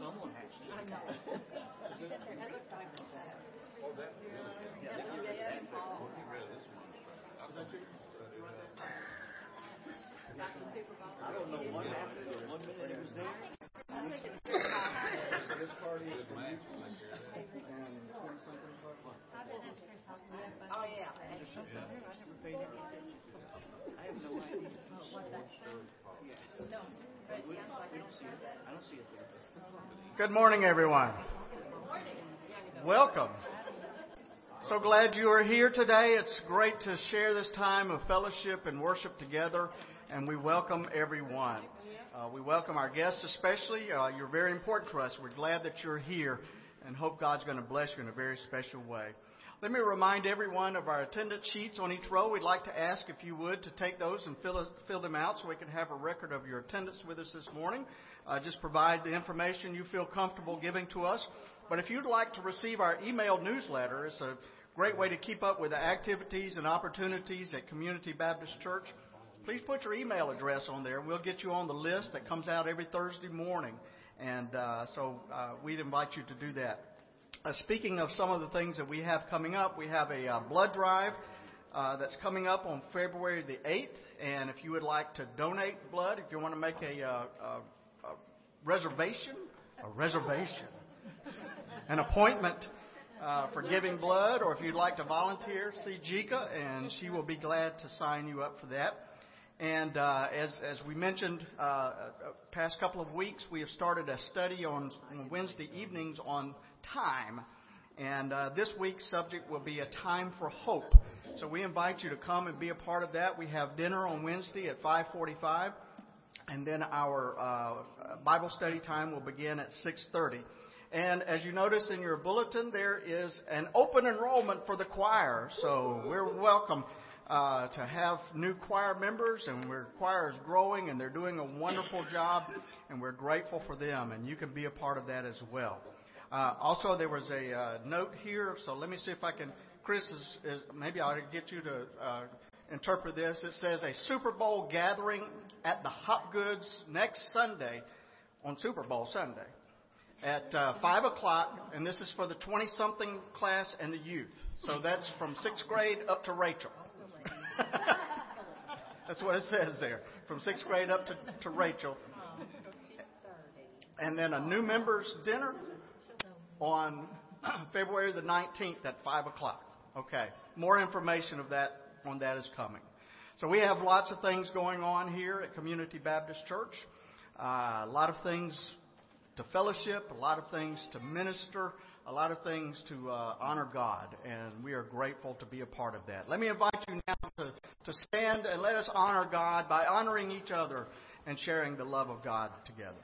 someone. I know. oh, that really? Yeah, yeah, yeah. he one. That you? I don't know. One minute, was there. This party is Oh, yeah. I don't see it there. Good morning, everyone. Welcome. So glad you are here today. It's great to share this time of fellowship and worship together, and we welcome everyone. Uh, we welcome our guests especially. Uh, you're very important to us. We're glad that you're here and hope God's going to bless you in a very special way. Let me remind everyone of our attendance sheets on each row. We'd like to ask if you would to take those and fill, fill them out so we can have a record of your attendance with us this morning. Uh, just provide the information you feel comfortable giving to us. But if you'd like to receive our email newsletter, it's a great way to keep up with the activities and opportunities at Community Baptist Church. Please put your email address on there. and We'll get you on the list that comes out every Thursday morning. And uh, so uh, we'd invite you to do that. Uh, speaking of some of the things that we have coming up, we have a uh, blood drive uh, that's coming up on February the 8th. And if you would like to donate blood, if you want to make a, uh, a, a reservation, a reservation, an appointment uh, for giving blood, or if you'd like to volunteer, see Jika, and she will be glad to sign you up for that. And uh, as, as we mentioned uh, uh, past couple of weeks, we have started a study on Wednesday evenings on time. And uh, this week's subject will be a time for hope. So we invite you to come and be a part of that. We have dinner on Wednesday at 5:45, and then our uh, Bible study time will begin at 6:30. And as you notice in your bulletin, there is an open enrollment for the choir. So we're welcome uh, to have new choir members, and our choir is growing, and they're doing a wonderful job, and we're grateful for them. And you can be a part of that as well. Uh, also, there was a uh, note here, so let me see if I can. Chris is, is maybe I'll get you to uh, interpret this. It says a Super Bowl gathering at the Hop Goods next Sunday on Super Bowl Sunday at uh, 5 o'clock, and this is for the 20 something class and the youth. So that's from sixth grade up to Rachel. that's what it says there. From sixth grade up to, to Rachel. And then a new members dinner on February the 19th at 5 o'clock. Okay. More information of that on that is coming. So we have lots of things going on here at Community Baptist Church. Uh, a lot of things to fellowship, a lot of things to minister, a lot of things to uh, honor God, and we are grateful to be a part of that. Let me invite you now to, to stand and let us honor God by honoring each other and sharing the love of God together.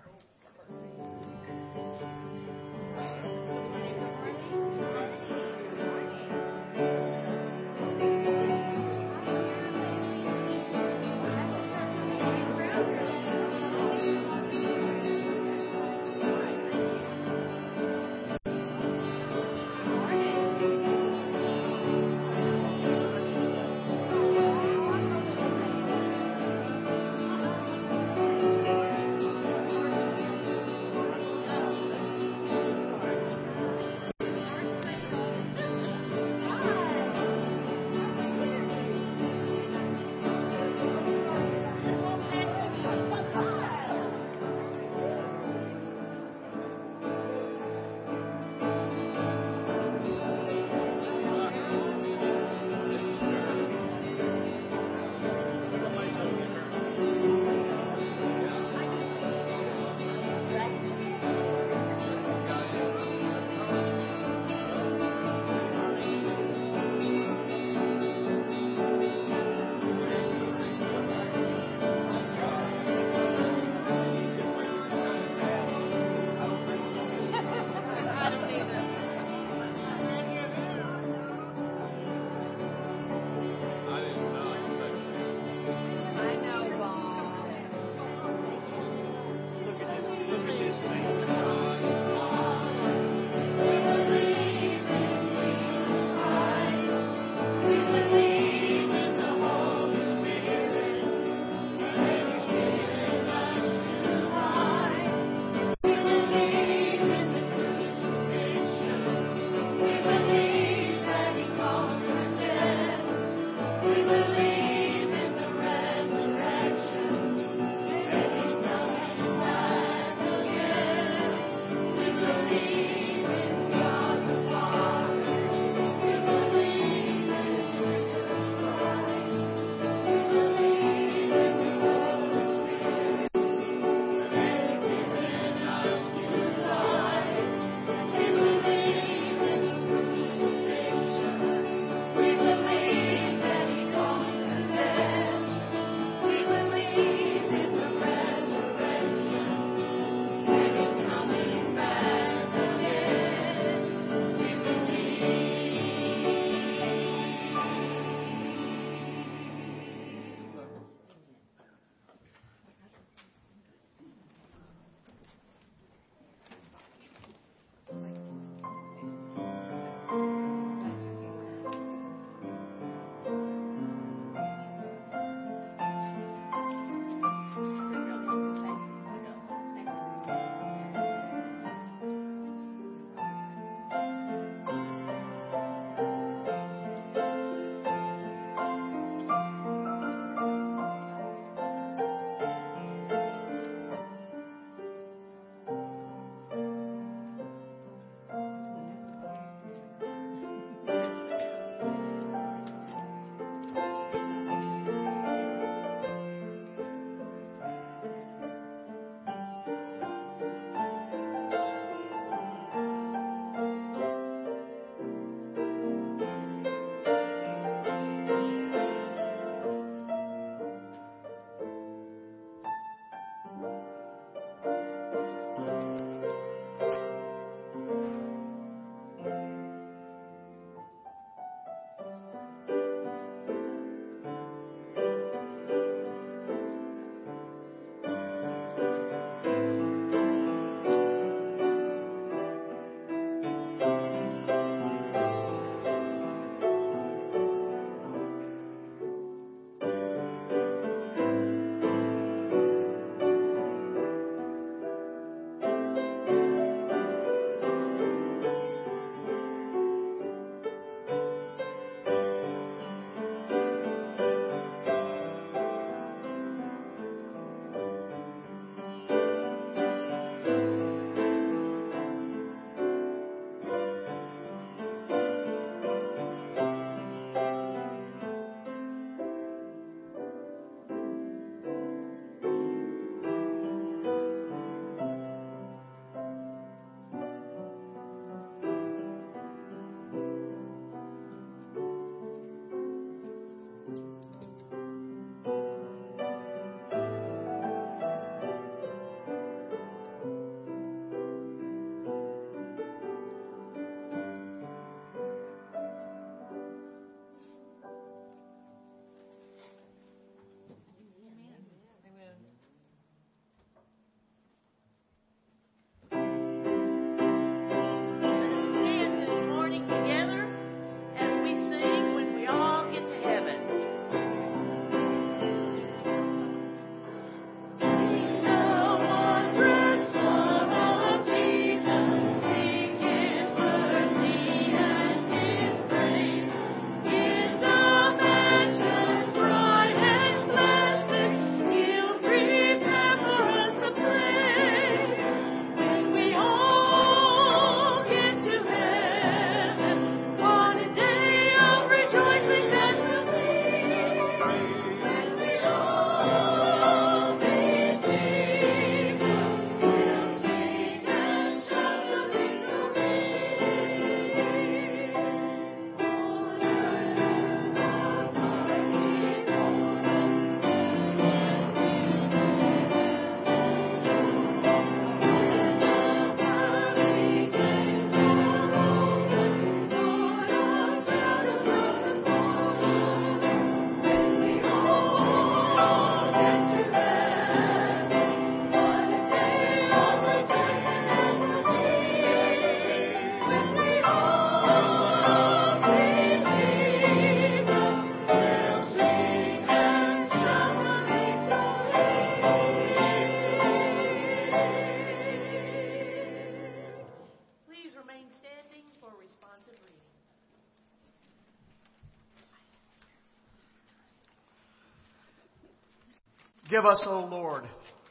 Give us, O Lord,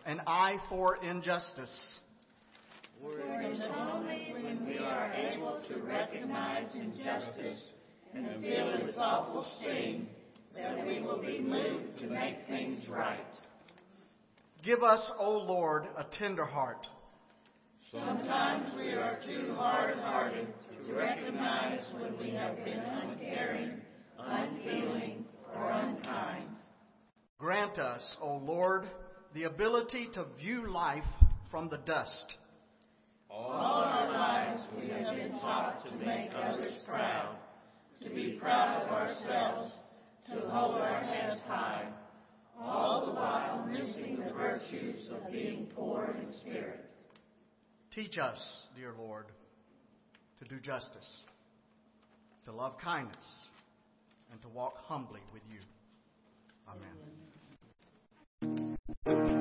an eye for injustice. For it is only when we are able to recognize injustice and feel its awful sting that we will be moved to make things right. Give us, O Lord, a tender heart. Sometimes we are too hard-hearted to recognize when we have been uncaring, unfeeling, or unkind. Grant us, O Lord, the ability to view life from the dust. All our lives we have been taught to make others proud, to be proud of ourselves, to hold our heads high, all the while missing the virtues of being poor in spirit. Teach us, dear Lord, to do justice, to love kindness, and to walk humbly with you. Amen. Can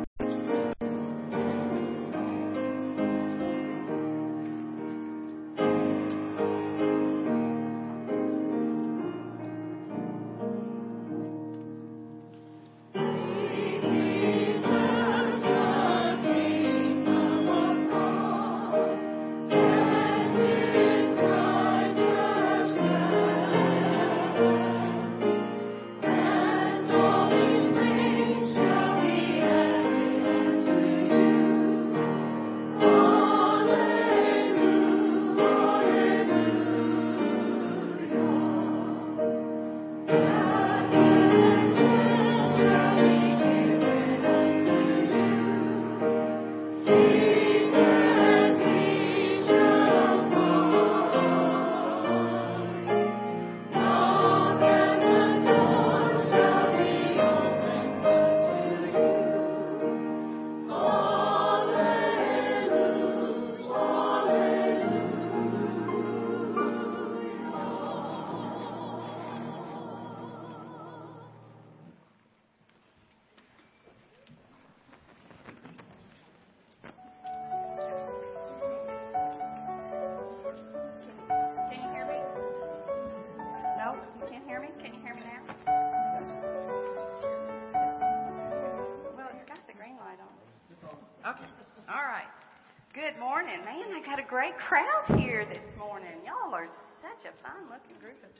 got a great crowd here this morning. Y'all are such a fine looking group of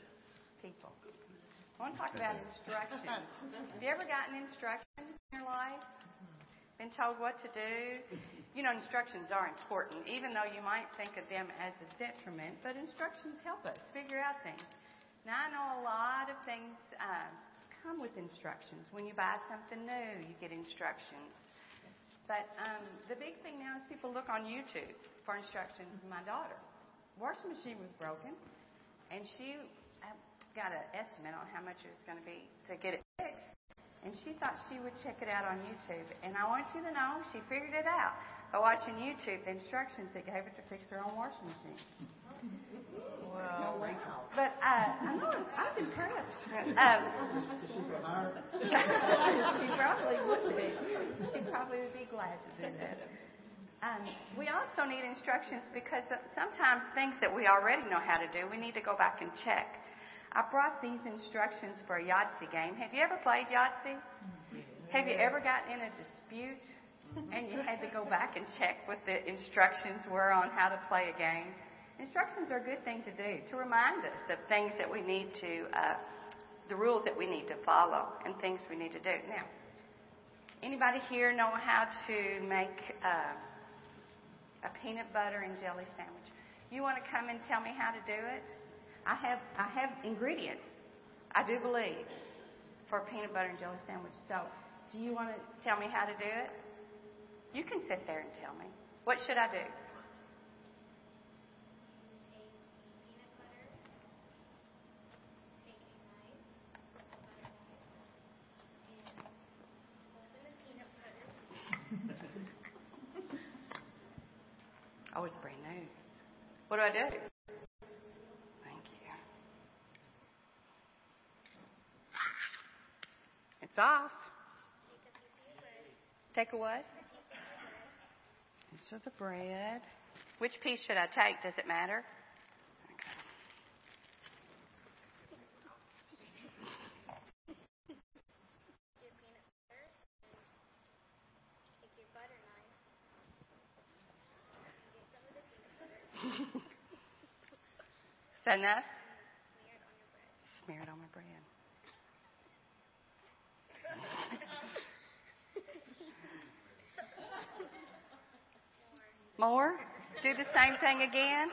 people. I want to talk about instructions. Have you ever gotten instructions in your life? Been told what to do? You know, instructions are important, even though you might think of them as a detriment, but instructions help us figure out things. Now, I know a lot of things uh, come with instructions. When you buy something new, you get instructions. But um, the big thing now is people look on YouTube for instructions. My daughter, washing machine was broken, and she uh, got an estimate on how much it was going to be to get it fixed. And she thought she would check it out on YouTube. And I want you to know she figured it out by watching YouTube, the instructions that gave her to fix her own washing machine. Wow. But uh, I know I'm impressed. Um, she probably would be. She probably would be glad to do that. Um, we also need instructions because sometimes things that we already know how to do, we need to go back and check. I brought these instructions for a Yahtzee game. Have you ever played Yahtzee? Have you ever gotten in a dispute and you had to go back and check what the instructions were on how to play a game? Instructions are a good thing to do to remind us of things that we need to, uh, the rules that we need to follow and things we need to do. Now, anybody here know how to make uh, a peanut butter and jelly sandwich? You want to come and tell me how to do it? I have I have ingredients. I do believe for a peanut butter and jelly sandwich. So, do you want to tell me how to do it? You can sit there and tell me. What should I do? Oh, it's brand new. What do I do? Thank you. It's off. Take a what? These the bread. Which piece should I take? Does it matter? Okay. That enough? Smear it on my bread. More? Do the same thing again?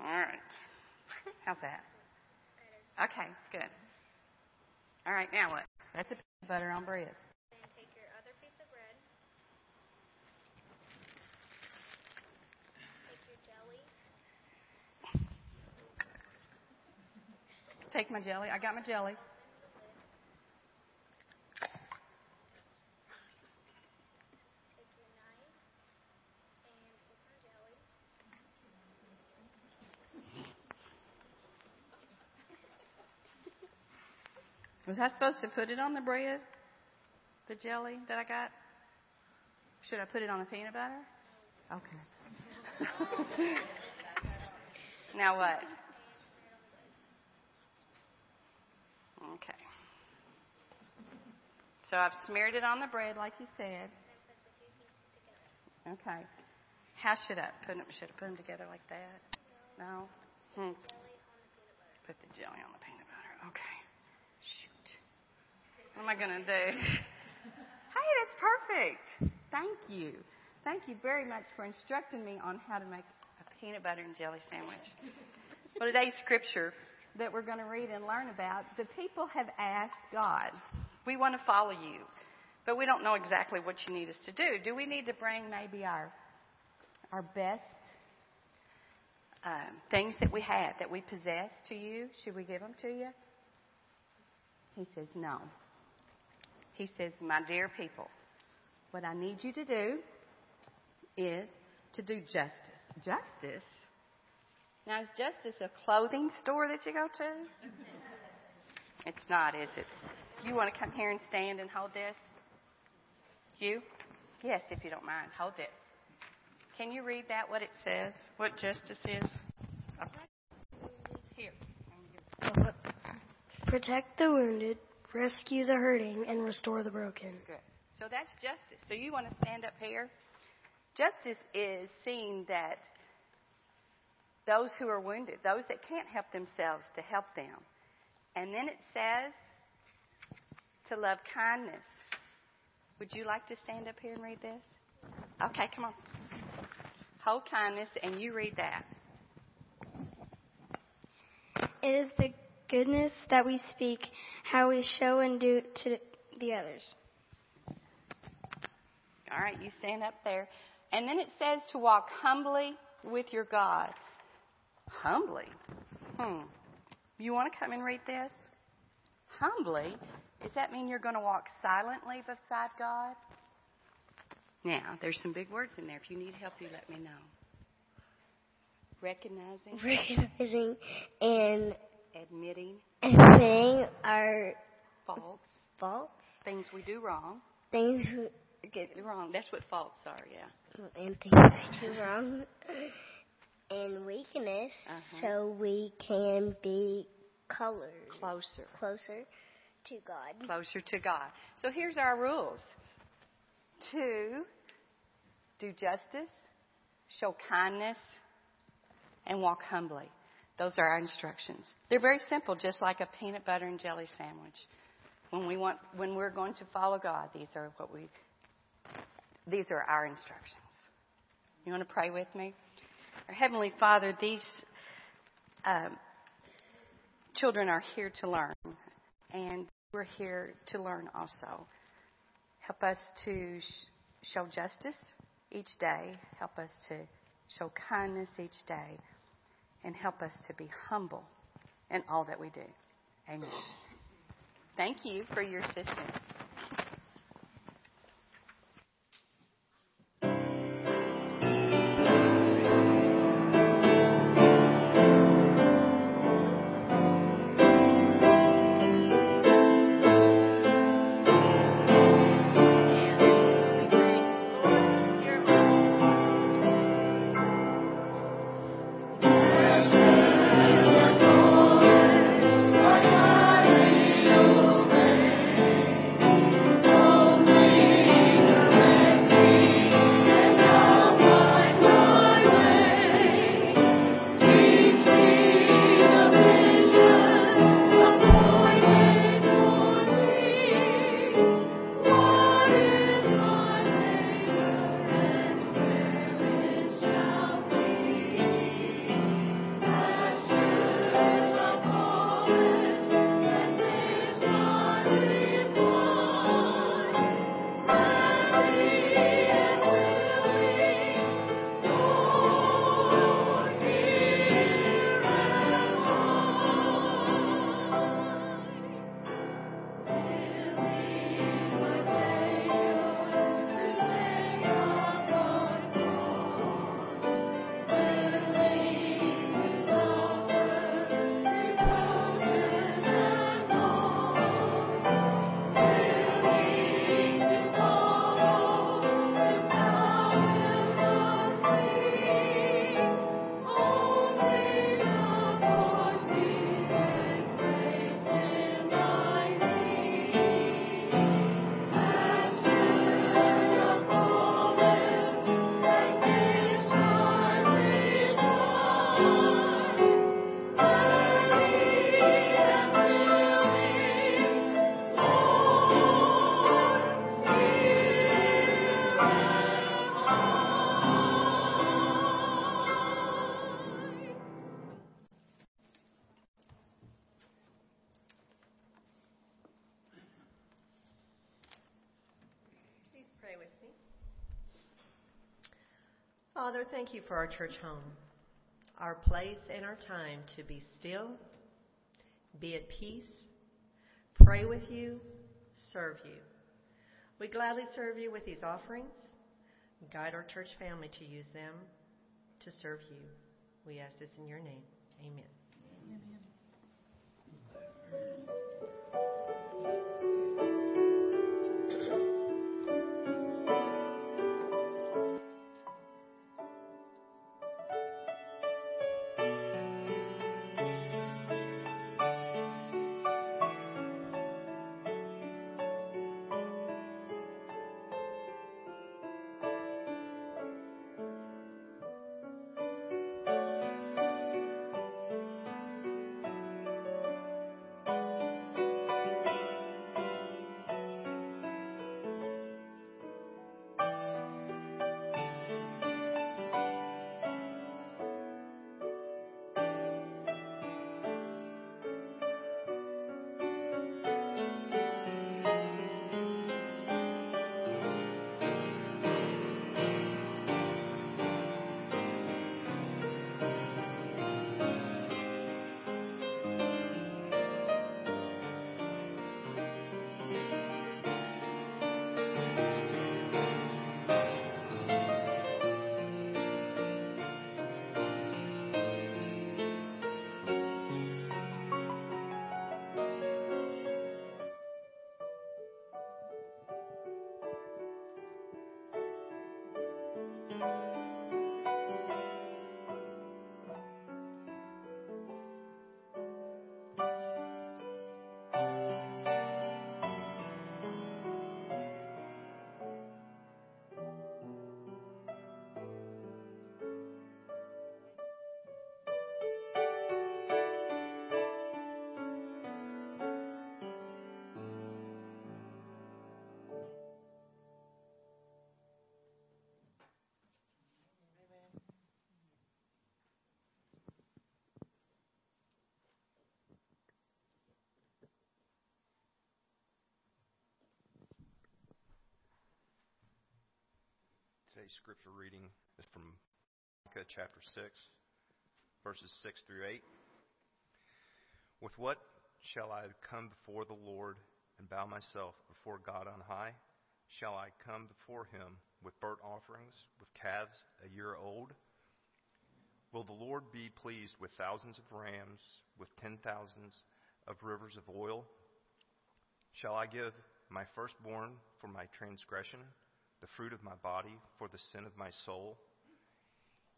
All right. How's that? Okay, good. All right, now what? That's a peanut butter on bread. Then take your other piece of bread. Take your jelly. Take my jelly. I got my jelly. Take your knife and put some jelly. Was I supposed to put it on the bread? The jelly that I got? Should I put it on the peanut butter? Okay. now what? Okay. So I've smeared it on the bread like you said. Okay. How should I put them? Should I put them together like that? No. Hmm. Put the jelly on the peanut butter. Okay. Shoot. What am I gonna do? hey, that's perfect. Thank you. Thank you very much for instructing me on how to make a peanut butter and jelly sandwich. Well, today's scripture that we're going to read and learn about, the people have asked God, we want to follow you, but we don't know exactly what you need us to do. Do we need to bring maybe our our best um, things that we have, that we possess to you? Should we give them to you? He says, no. He says, my dear people, what I need you to do is to do justice. Justice? Now, is justice a clothing store that you go to? It's not, is it? You want to come here and stand and hold this? You? Yes, if you don't mind. Hold this. Can you read that, what it says? What justice is? Here. Protect the wounded, rescue the hurting, and restore the broken. Good. So that's justice. So you want to stand up here? Justice is seeing that those who are wounded, those that can't help themselves, to help them. And then it says to love kindness. Would you like to stand up here and read this? Okay, come on. Hold kindness, and you read that. It is the goodness that we speak, how we show and do to the others. All right, you stand up there. And then it says to walk humbly with your God. Humbly? Hmm. You want to come and read this? Humbly? Does that mean you're going to walk silently beside God? Now, there's some big words in there. If you need help, you let me know. Recognizing, Recognizing and admitting admitting our faults, faults, things we do wrong. things we get Wrong. That's what faults are, yeah. and things we do wrong, and weakness, Uh-huh. so we can be colored Closer. closer to God. closer to God. So here's our rules to do justice, show kindness, and walk humbly. Those are our instructions. They're very simple, just like a peanut butter and jelly sandwich. When we want, when we're going to follow God, these are what we, these are our instructions. You want to pray with me? Our Heavenly Father, these um, children are here to learn, and we're here to learn also. Help us to sh- show justice each day. Help us to show kindness each day. And help us to be humble in all that we do. Amen. Thank you for your assistance. Father, thank you for our church home, our place and our time to be still, be at peace, pray with you, serve you. We gladly serve you with these offerings. Guide our church family to use them to serve you. We ask this in your name. Amen. Amen. Today's scripture reading is from Micah chapter 6, verses 6 through 8. With what shall I come before the Lord and bow myself before God on high? Shall I come before him with burnt offerings, with calves a year old? Will the Lord be pleased with thousands of rams, with ten thousands of rivers of oil? Shall I give my firstborn for my transgression? The fruit of my body for the sin of my soul.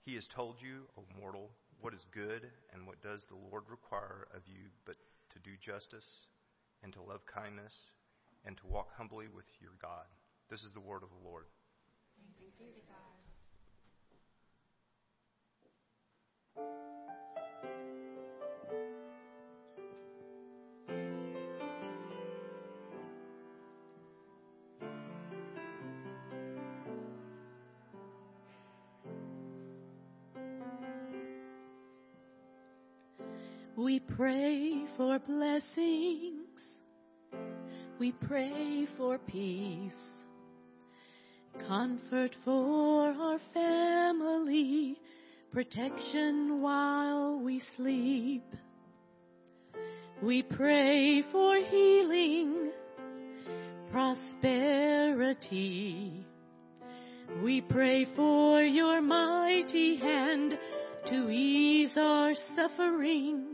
He has told you, O mortal, what is good and what does the Lord require of you but to do justice and to love kindness and to walk humbly with your God. This is the word of the Lord. Thanks be to God. We pray for blessings. We pray for peace. Comfort for our family. Protection while we sleep. We pray for healing. Prosperity. We pray for your mighty hand to ease our suffering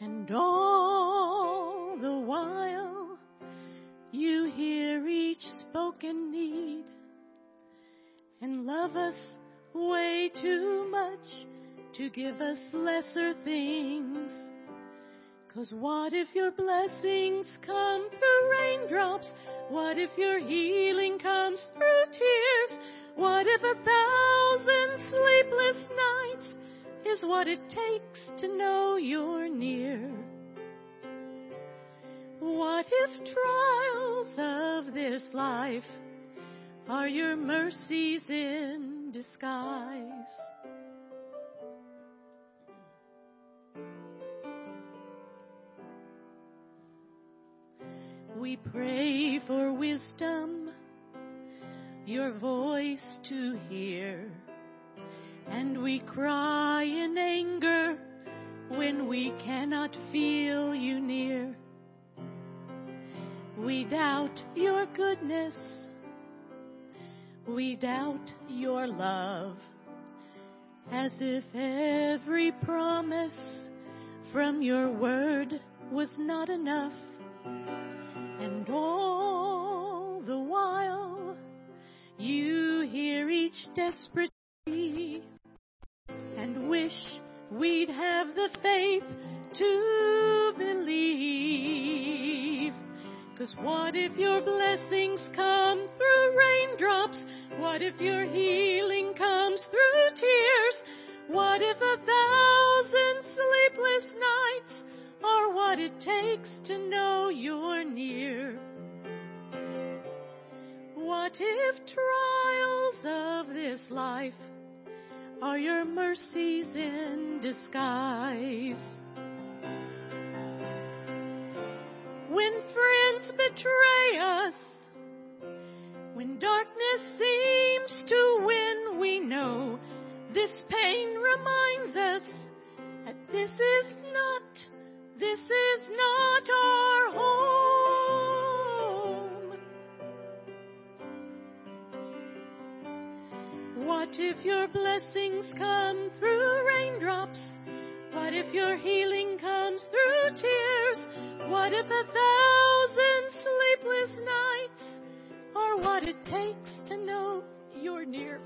and all the while you hear each spoken need and love us way too much to give us lesser things. Cause what if your blessings come through raindrops? What if your healing comes through tears? What if a thousand sleepless nights is what it takes to know you're near. What if trials of this life are your mercies in disguise? We pray for wisdom. your voice to hear. And we cry in anger when we cannot feel you near. We doubt your goodness. We doubt your love. As if every promise from your word was not enough. And all the while, you hear each desperate wish we'd have the faith to believe. Cause what if your blessings come through raindrops? What if your healing comes through tears? What if a thousand sleepless nights are what it takes to know you're near? What if trials of this life are your mercies in disguise? When friends betray us, when darkness seems to win, we know this pain reminds us that this is not, this is not our home. What if your blessings come through raindrops? What if your healing comes through tears? What if a thousand sleepless nights are what it takes to know you're near?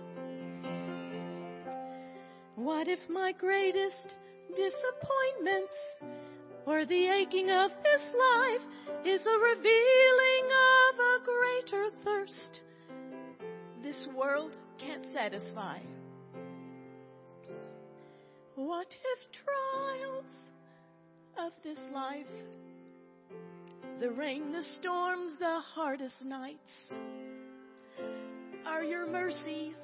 What if my greatest disappointments or the aching of this life is a revealing of a greater thirst this world can't satisfy? What if trials of this life, the rain, the storms, the hardest nights, are your mercies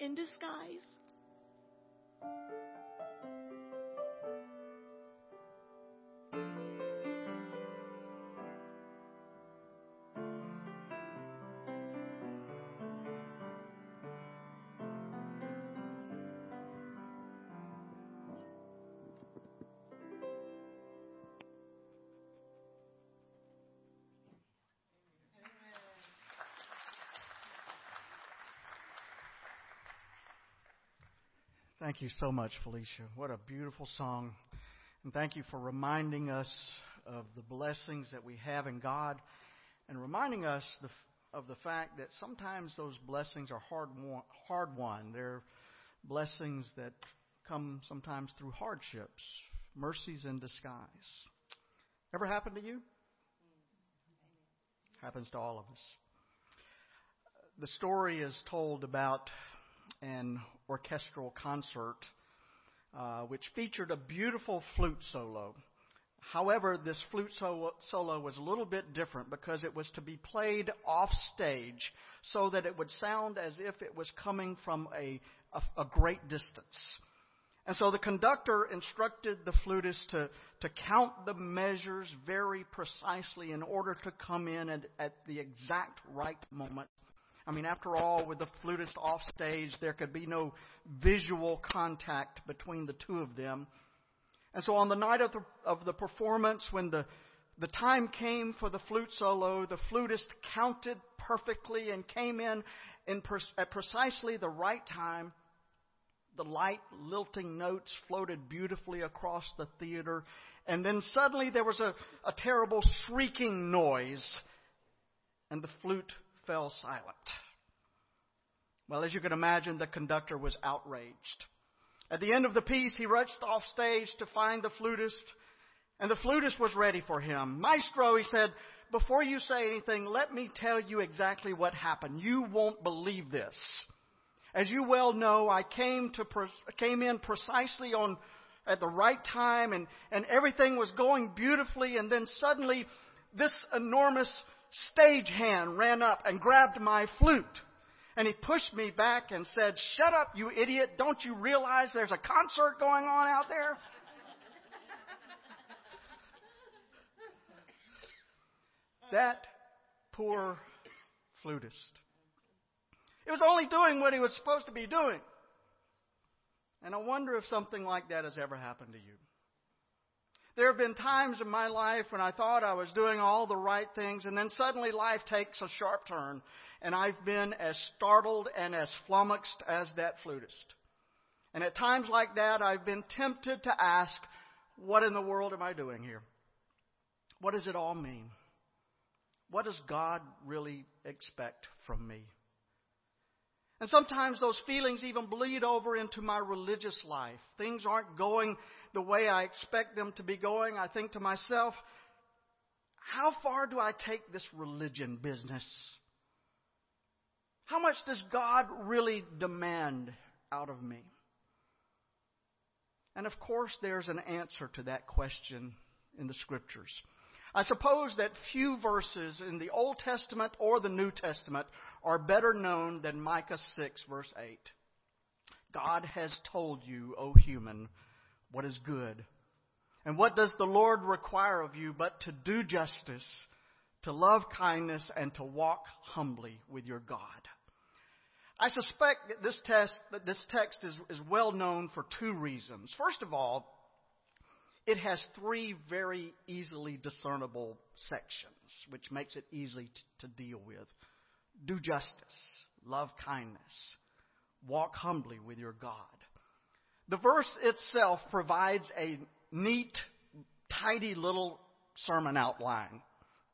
in disguise? Thank you so much, Felicia. What a beautiful song. And thank you for reminding us of the blessings that we have in God and reminding us the, of the fact that sometimes those blessings are hard won, hard won. They're blessings that come sometimes through hardships, mercies in disguise. Ever happened to you? Happens to all of us. The story is told about an orchestral concert uh, which featured a beautiful flute solo. However, this flute solo, was a little bit different because it was to be played off stage so that it would sound as if it was coming from a, a, a great distance. And so the conductor instructed the flutist to, to count the measures very precisely in order to come in at, at the exact right moment I mean, after all, with the flutist off stage, there could be no visual contact between the two of them. And so on the night of the, of the performance, when the, the time came for the flute solo, the flutist counted perfectly and came in, in pres- at precisely the right time. The light, lilting notes floated beautifully across the theater. And then suddenly there was a, a terrible shrieking noise, and the flute fell silent. Well, as you can imagine, the conductor was outraged. At the end of the piece, he rushed off stage to find the flutist, and the flutist was ready for him. Maestro, he said, before you say anything, let me tell you exactly what happened. You won't believe this. As you well know, I came to came in precisely on at the right time, and and everything was going beautifully, and then suddenly, this enormous stagehand ran up and grabbed my flute. And he pushed me back and said, Shut up, you idiot. Don't you realize there's a concert going on out there? that poor flutist. It was only doing what he was supposed to be doing. And I wonder if something like that has ever happened to you. There have been times in my life when I thought I was doing all the right things, and then suddenly life takes a sharp turn, and I've been as startled and as flummoxed as that flutist. And at times like that, I've been tempted to ask, What in the world am I doing here? What does it all mean? What does God really expect from me? And sometimes those feelings even bleed over into my religious life. Things aren't going the way I expect them to be going. I think to myself, how far do I take this religion business? How much does God really demand out of me? And of course, there's an answer to that question in the Scriptures. I suppose that few verses in the Old Testament or the New Testament are better known than Micah 6, verse 8. God has told you, O human, what is good. And what does the Lord require of you but to do justice, to love kindness, and to walk humbly with your God? I suspect that this, test, that this text is, is well known for two reasons. First of all, it has three very easily discernible sections, which makes it easy to deal with. Do justice, love kindness, walk humbly with your God. The verse itself provides a neat, tidy little sermon outline.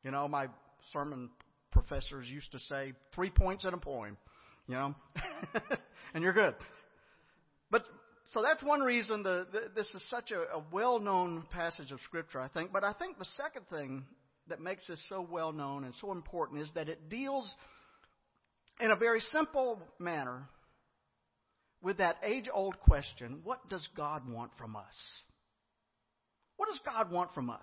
You know, my sermon professors used to say three points in a poem, you know, and you're good. But so that's one reason the, the, this is such a, a well known passage of Scripture, I think. But I think the second thing that makes this so well known and so important is that it deals in a very simple manner with that age old question what does God want from us? What does God want from us?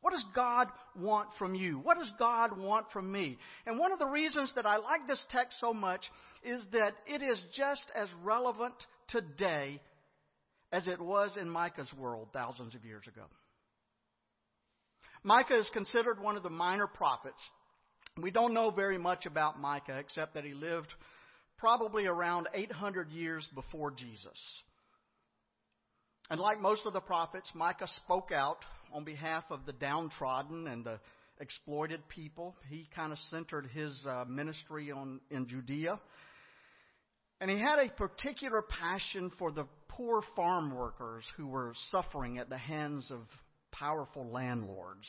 What does God want from you? What does God want from me? And one of the reasons that I like this text so much is that it is just as relevant today as it was in Micah's world thousands of years ago. Micah is considered one of the minor prophets. We don't know very much about Micah except that he lived probably around 800 years before Jesus. And like most of the prophets, Micah spoke out on behalf of the downtrodden and the exploited people. He kind of centered his uh, ministry on in Judea. And he had a particular passion for the poor farm workers who were suffering at the hands of powerful landlords.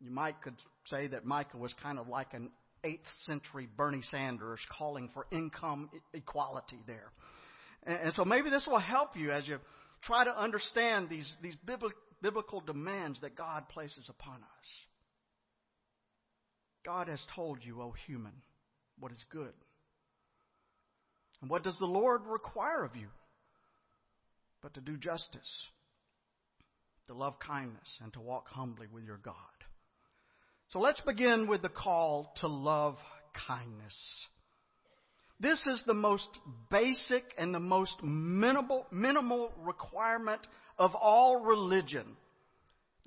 You might could say that Micah was kind of like an 8th century Bernie Sanders calling for income equality there. And, so maybe this will help you as you try to understand these, these biblical demands that God places upon us. God has told you, O human, what is good. And what does the Lord require of you? but to do justice, to love kindness, and to walk humbly with your God. So let's begin with the call to love kindness. This is the most basic and the most minimal, minimal requirement of all religion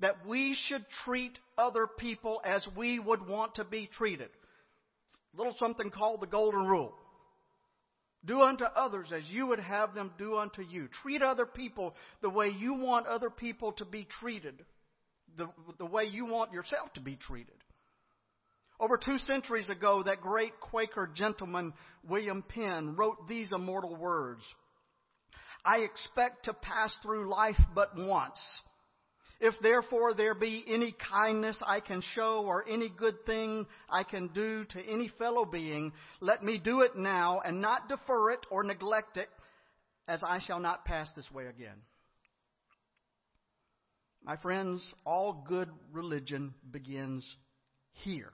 that we should treat other people as we would want to be treated. A little something called the Golden Rule. Do unto others as you would have them do unto you. Treat other people the way you want other people to be treated, the, the way you want yourself to be treated. Over two centuries ago, that great Quaker gentleman, William Penn, wrote these immortal words I expect to pass through life but once. If therefore there be any kindness I can show or any good thing I can do to any fellow being, let me do it now and not defer it or neglect it, as I shall not pass this way again. My friends, all good religion begins here.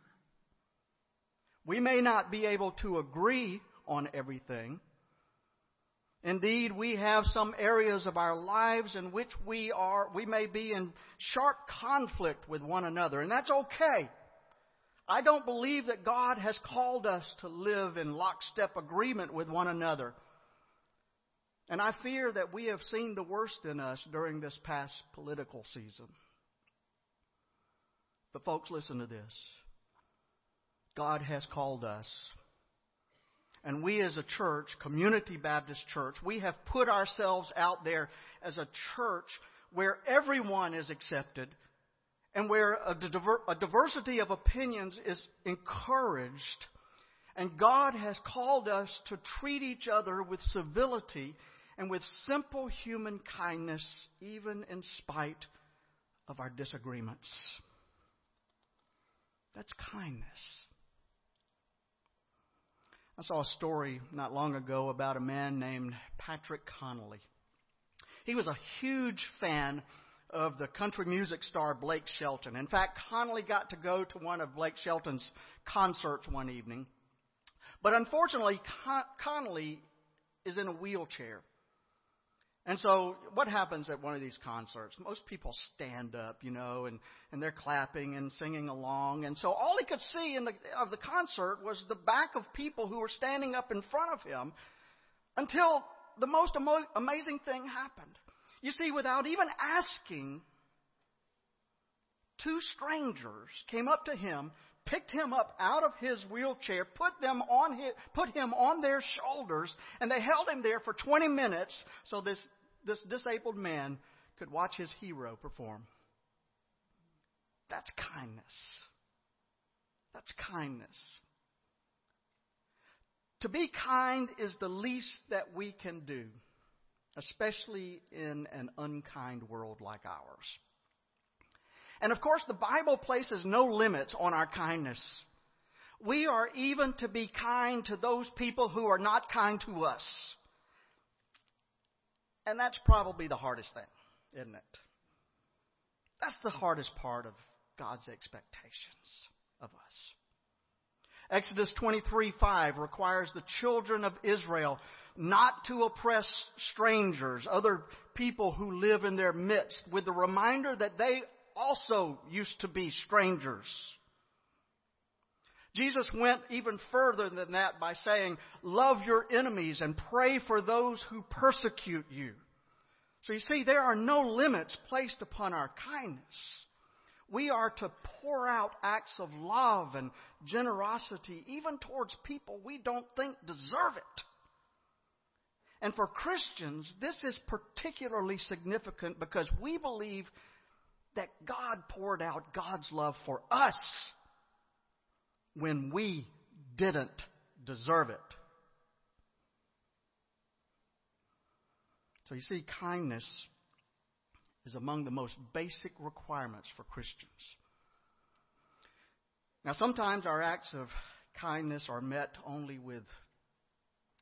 We may not be able to agree on everything, Indeed, we have some areas of our lives in which we are, we may be in sharp conflict with one another, and that's okay. I don't believe that God has called us to live in lockstep agreement with one another. And I fear that we have seen the worst in us during this past political season. But, folks, listen to this God has called us And we as a church, Community Baptist Church, we have put ourselves out there as a church where everyone is accepted and where a, diver- a diversity of opinions is encouraged. And God has called us to treat each other with civility and with simple human kindness, even in spite of our disagreements. That's kindness. I saw a story not long ago about a man named Patrick Connolly. He was a huge fan of the country music star Blake Shelton. In fact, Connolly got to go to one of Blake Shelton's concerts one evening. But unfortunately, Con- Connolly is in a wheelchair. And so, what happens at one of these concerts? Most people stand up, you know, and, and they're clapping and singing along. And so, all he could see in the, of the concert was the back of people who were standing up in front of him until the most amo- amazing thing happened. You see, without even asking, two strangers came up to him, picked him up out of his wheelchair, put them on his, put him on their shoulders, and they held him there for 20 minutes so this, this disabled man could watch his hero perform. That's kindness. That's kindness. To be kind is the least that we can do especially in an unkind world like ours. And of course, the Bible places no limits on our kindness. We are even to be kind to those people who are not kind to us. And that's probably the hardest thing, isn't it? That's the hardest part of God's expectations of us. Exodus 23 5 requires the children of Israel not to oppress strangers, other people who live in their midst, with the reminder that they also used to be strangers. Jesus went even further than that by saying, Love your enemies and pray for those who persecute you. So you see, there are no limits placed upon our kindness. We are to pour out acts of love and generosity even towards people we don't think deserve it. And for Christians, this is particularly significant because we believe that God poured out God's love for us when we didn't deserve it. So you see, kindness is among the most basic requirements for Christians. Now, sometimes our acts of kindness are met only with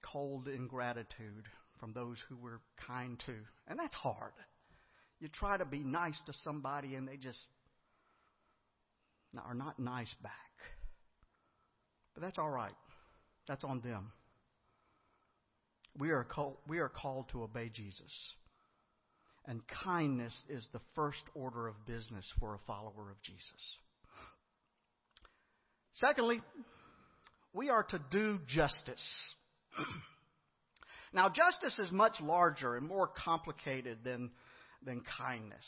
cold ingratitude from those who we're kind to. And that's hard. You try to be nice to somebody and they just are not nice back. But that's all right. That's on them. We are called, we are called to obey Jesus. And kindness is the first order of business for a follower of Jesus. Secondly, we are to do justice. now, justice is much larger and more complicated than, than kindness.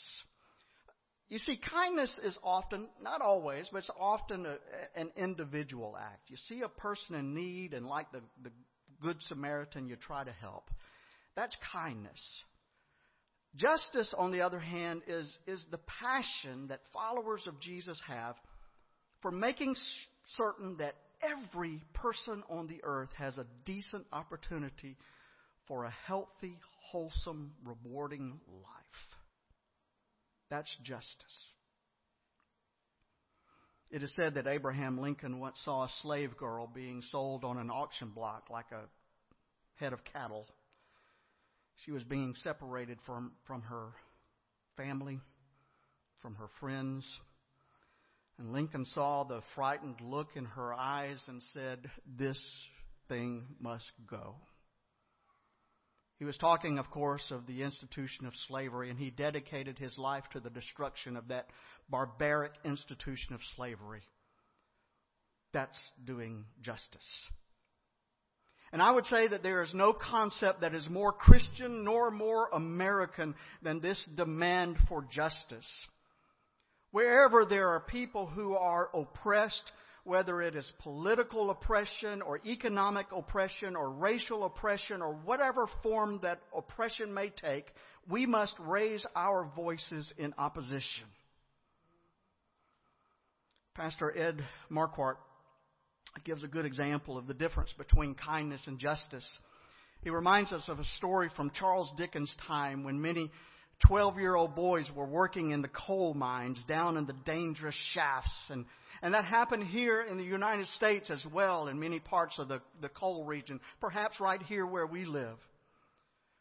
You see, kindness is often, not always, but it's often a, an individual act. You see a person in need, and like the, the Good Samaritan, you try to help. That's kindness. Justice, on the other hand, is, is the passion that followers of Jesus have for making certain that every person on the earth has a decent opportunity for a healthy, wholesome, rewarding life. That's justice. It is said that Abraham Lincoln once saw a slave girl being sold on an auction block like a head of cattle. She was being separated from, from her family, from her friends, and Lincoln saw the frightened look in her eyes and said, This thing must go. He was talking, of course, of the institution of slavery, and he dedicated his life to the destruction of that barbaric institution of slavery. That's doing justice. And I would say that there is no concept that is more Christian nor more American than this demand for justice. Wherever there are people who are oppressed, whether it is political oppression or economic oppression or racial oppression or whatever form that oppression may take, we must raise our voices in opposition. Pastor Ed Markquart gives a good example of the difference between kindness and justice. He reminds us of a story from Charles Dickens' time when many 12 year old boys were working in the coal mines down in the dangerous shafts. And, and that happened here in the United States as well in many parts of the, the coal region, perhaps right here where we live.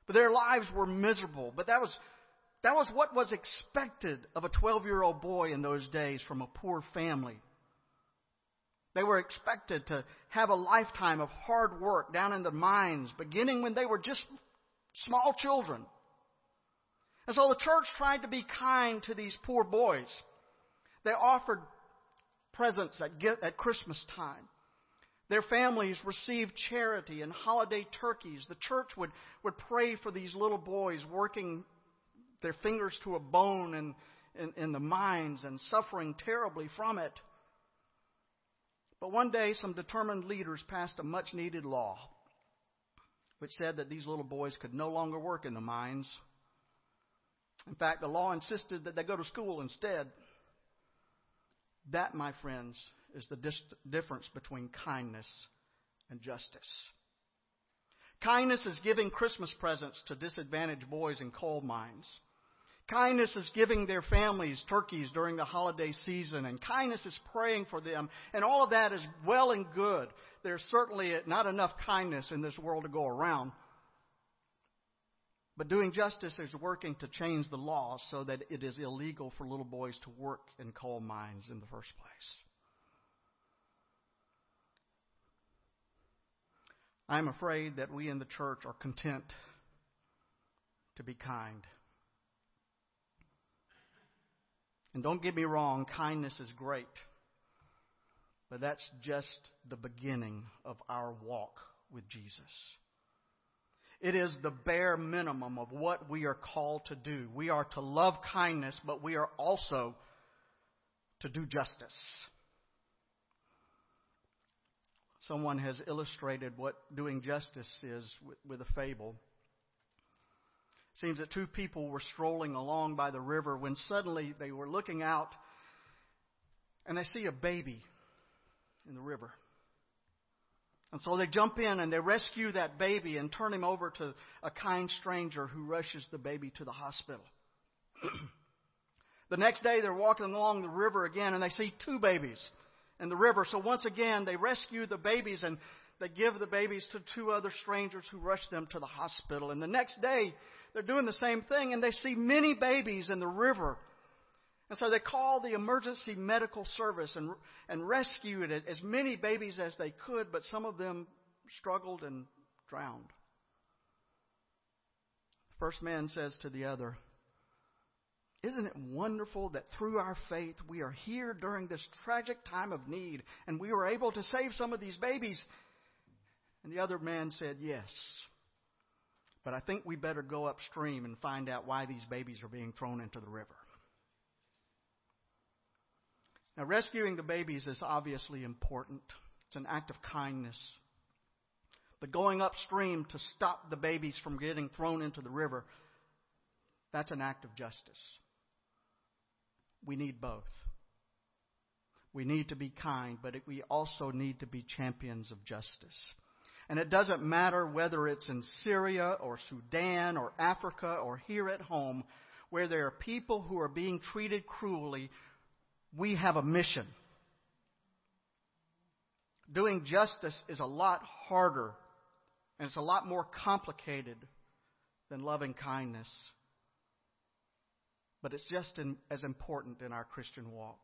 But their lives were miserable. But that was, that was what was expected of a 12 year old boy in those days from a poor family. They were expected to have a lifetime of hard work down in the mines, beginning when they were just small children. And so the church tried to be kind to these poor boys. They offered presents at, at Christmas time. Their families received charity and holiday turkeys. The church would, would pray for these little boys working their fingers to a bone in, in, in the mines and suffering terribly from it. But one day, some determined leaders passed a much needed law which said that these little boys could no longer work in the mines in fact, the law insisted that they go to school instead. That, my friends, is the dis- difference between kindness and justice. Kindness is giving Christmas presents to disadvantaged boys in coal mines. Kindness is giving their families turkeys during the holiday season, and kindness is praying for them, and all of that is well and good. There's certainly not enough kindness in this world to go around. But doing justice is working to change the law so that it is illegal for little boys to work in coal mines in the first place. I'm afraid that we in the church are content to be kind. And don't get me wrong, kindness is great. But that's just the beginning of our walk with Jesus. It is the bare minimum of what we are called to do. We are to love kindness, but we are also to do justice. Someone has illustrated what doing justice is with, with a fable. It seems that two people were strolling along by the river when suddenly they were looking out and they see a baby in the river. And so they jump in and they rescue that baby and turn him over to a kind stranger who rushes the baby to the hospital. the next day they're walking along the river again and they see two babies in the river. So once again they rescue the babies and they give the babies to two other strangers who rush them to the hospital. And the next day they're doing the same thing and they see many babies in the river. And so they called the emergency medical service and, and rescued as many babies as they could, but some of them struggled and drowned. The first man says to the other, Isn't it wonderful that through our faith we are here during this tragic time of need and we were able to save some of these babies? And the other man said, Yes. But I think we better go upstream and find out why these babies are being thrown into the river. Now, rescuing the babies is obviously important. It's an act of kindness. But going upstream to stop the babies from getting thrown into the river, that's an act of justice. We need both. We need to be kind, but we also need to be champions of justice. And it doesn't matter whether it's in Syria or Sudan or Africa or here at home, where there are people who are being treated cruelly we have a mission. Doing justice is a lot harder and it's a lot more complicated than loving kindness. But it's just in, as important in our Christian walk.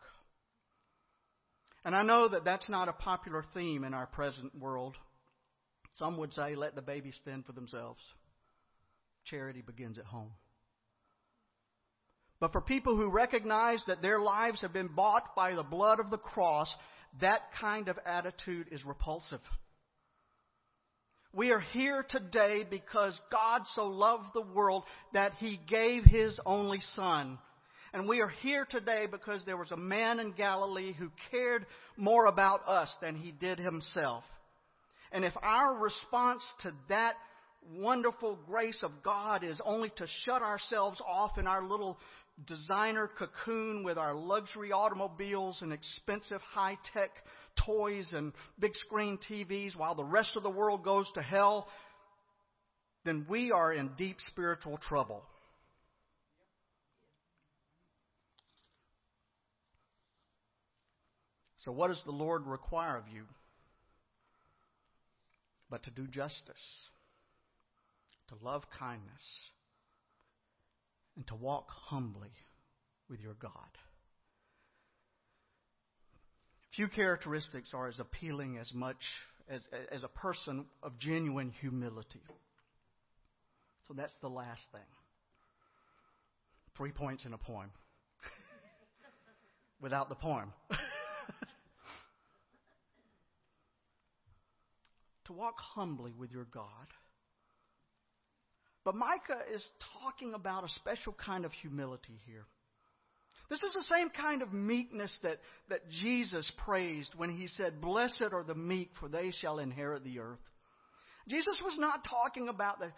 And I know that that's not a popular theme in our present world. Some would say, let the babies fend for themselves. Charity begins at home. But for people who recognize that their lives have been bought by the blood of the cross, that kind of attitude is repulsive. We are here today because God so loved the world that He gave His only Son. And we are here today because there was a man in Galilee who cared more about us than he did himself. And if our response to that wonderful grace of God is only to shut ourselves off in our little designer cocoon with our luxury automobiles and expensive high tech toys and big screen TVs while the rest of the world goes to hell, then we are in deep spiritual trouble. So, what does the Lord require of you? But to do justice, to love kindness, and to walk humbly with your God. Few characteristics are as appealing as much as, as a person of genuine humility. So that's the last thing. Three points in a poem. Without the poem. to walk humbly with your God. But Micah is talking about a special kind of humility here. This is the same kind of meekness that, that Jesus praised when he said, Blessed are the meek, for they shall inherit the earth. Jesus was not talking about the,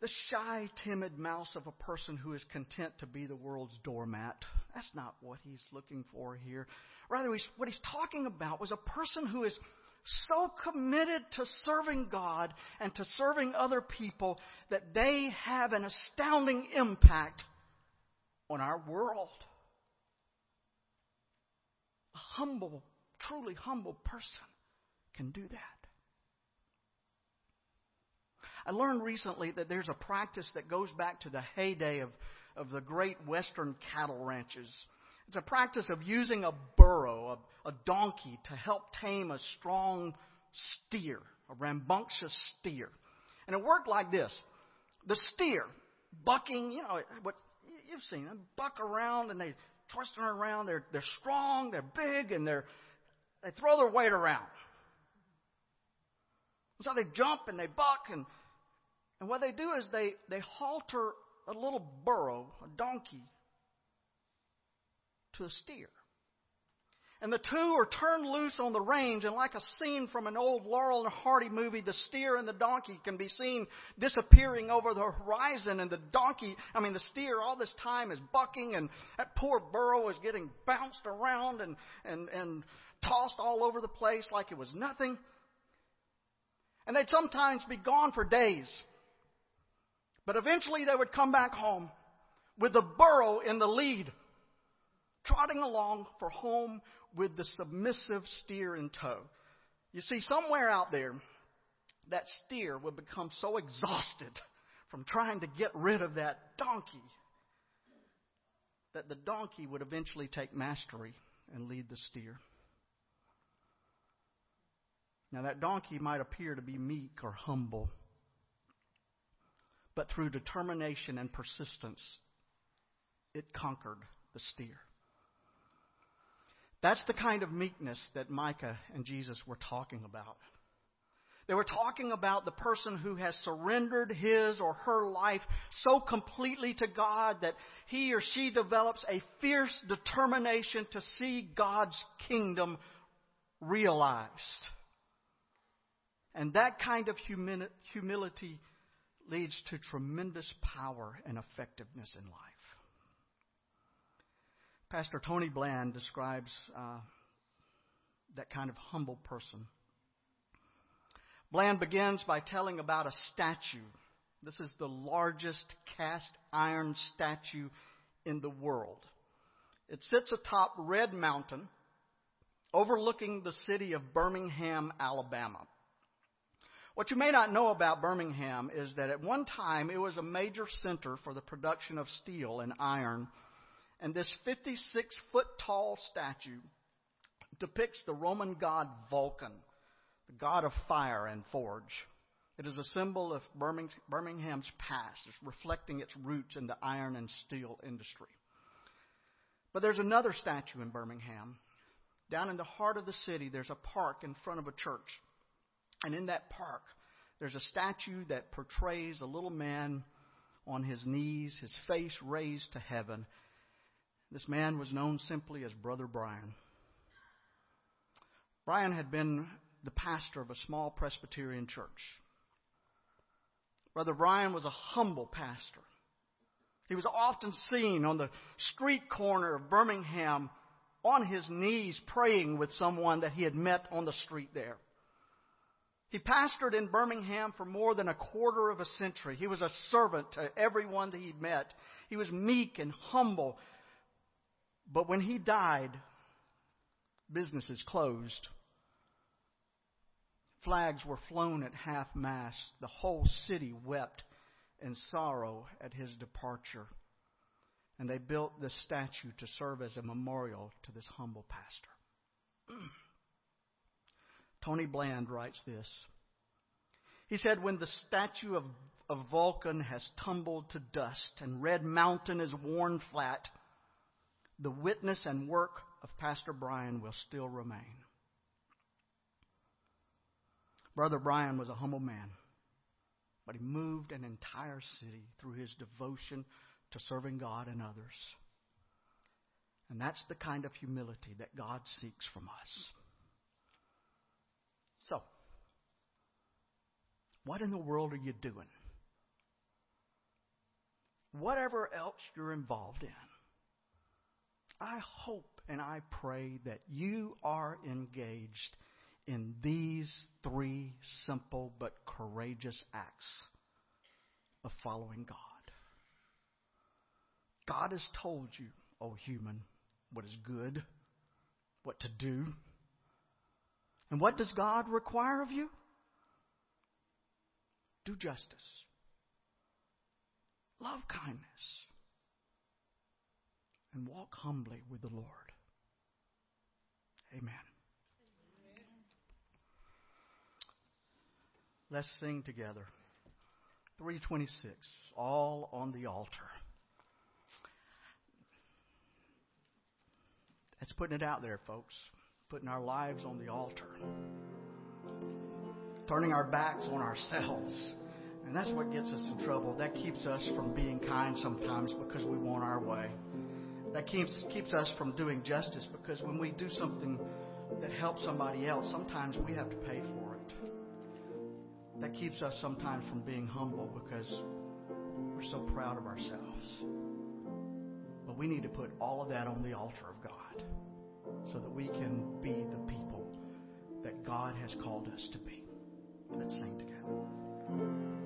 the shy, timid mouse of a person who is content to be the world's doormat. That's not what he's looking for here. Rather, what he's talking about was a person who is so committed to serving God and to serving other people that they have an astounding impact on our world. A humble, truly humble person can do that. I learned recently that there's a practice that goes back to the heyday of, of the great western cattle ranches it's a practice of using a burro, a, a donkey, to help tame a strong steer, a rambunctious steer. And it worked like this. The steer, bucking, you know, what you've seen them, buck around and they twist around. They're, they're strong, they're big, and they're, they throw their weight around. So they jump and they buck, and, and what they do is they, they halter a little burro, a donkey, to a steer. And the two are turned loose on the range, and like a scene from an old Laurel and Hardy movie, the steer and the donkey can be seen disappearing over the horizon, and the donkey, I mean, the steer all this time is bucking, and that poor burro is getting bounced around and, and, and tossed all over the place like it was nothing. And they'd sometimes be gone for days. But eventually they would come back home with the burro in the lead trotting along for home with the submissive steer in tow. You see, somewhere out there, that steer would become so exhausted from trying to get rid of that donkey that the donkey would eventually take mastery and lead the steer. Now, that donkey might appear to be meek or humble, but through determination and persistence, it conquered the steer. That's the kind of meekness that Micah and Jesus were talking about. They were talking about the person who has surrendered his or her life so completely to God that he or she develops a fierce determination to see God's kingdom realized. And that kind of humility leads to tremendous power and effectiveness in life. Pastor Tony Bland describes uh, that kind of humble person. Bland begins by telling about a statue. This is the largest cast iron statue in the world. It sits atop Red Mountain, overlooking the city of Birmingham, Alabama. What you may not know about Birmingham is that at one time it was a major center for the production of steel and iron and this 56 foot tall statue depicts the Roman god Vulcan, the god of fire and forge. It is a symbol of Birmingham's past. It's reflecting its roots in the iron and steel industry. But there's another statue in Birmingham. Down in the heart of the city, there's a park in front of a church. And in that park, there's a statue that portrays a little man on his knees, his face raised to heaven, This man was known simply as Brother Bryan. Bryan had been the pastor of a small Presbyterian church. Brother Bryan was a humble pastor. He was often seen on the street corner of Birmingham on his knees praying with someone that he had met on the street there. He pastored in Birmingham for more than a quarter of a century. He was a servant to everyone that he met. He was meek and humble. But when he died, businesses closed. Flags were flown at half mast. The whole city wept in sorrow at his departure. And they built this statue to serve as a memorial to this humble pastor. Tony Bland writes this. He said, When the statue of, of Vulcan has tumbled to dust and Red Mountain is worn flat, the witness and work of Pastor Bryan will still remain. Brother Bryan was a humble man, but he moved an entire city through his devotion to serving God and others. And that's the kind of humility that God seeks from us. So, what in the world are you doing? Whatever else you're involved in, I hope and I pray that you are engaged in these three simple but courageous acts of following God. God has told you, O oh human, what is good, what to do, and what does God require of you? Do justice. Love kindness. And walk humbly with the Lord. Amen. Let's sing together. 326, all on the altar. That's putting it out there, folks putting our lives on the altar, turning our backs on ourselves. And that's what gets us in trouble. That keeps us from being kind sometimes because we want our way. That keeps, keeps us from doing justice because when we do something that helps somebody else, sometimes we have to pay for it. That keeps us sometimes from being humble because we're so proud of ourselves. But we need to put all of that on the altar of God so that we can be the people that God has called us to be. Let's sing together.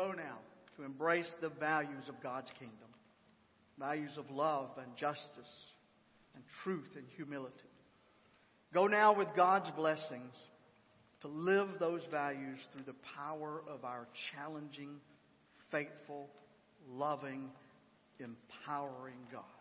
Go now to embrace the values of God's kingdom values of love and justice and truth and humility. Go now with God's blessings to live those values through the power of our challenging, faithful, loving, empowering God.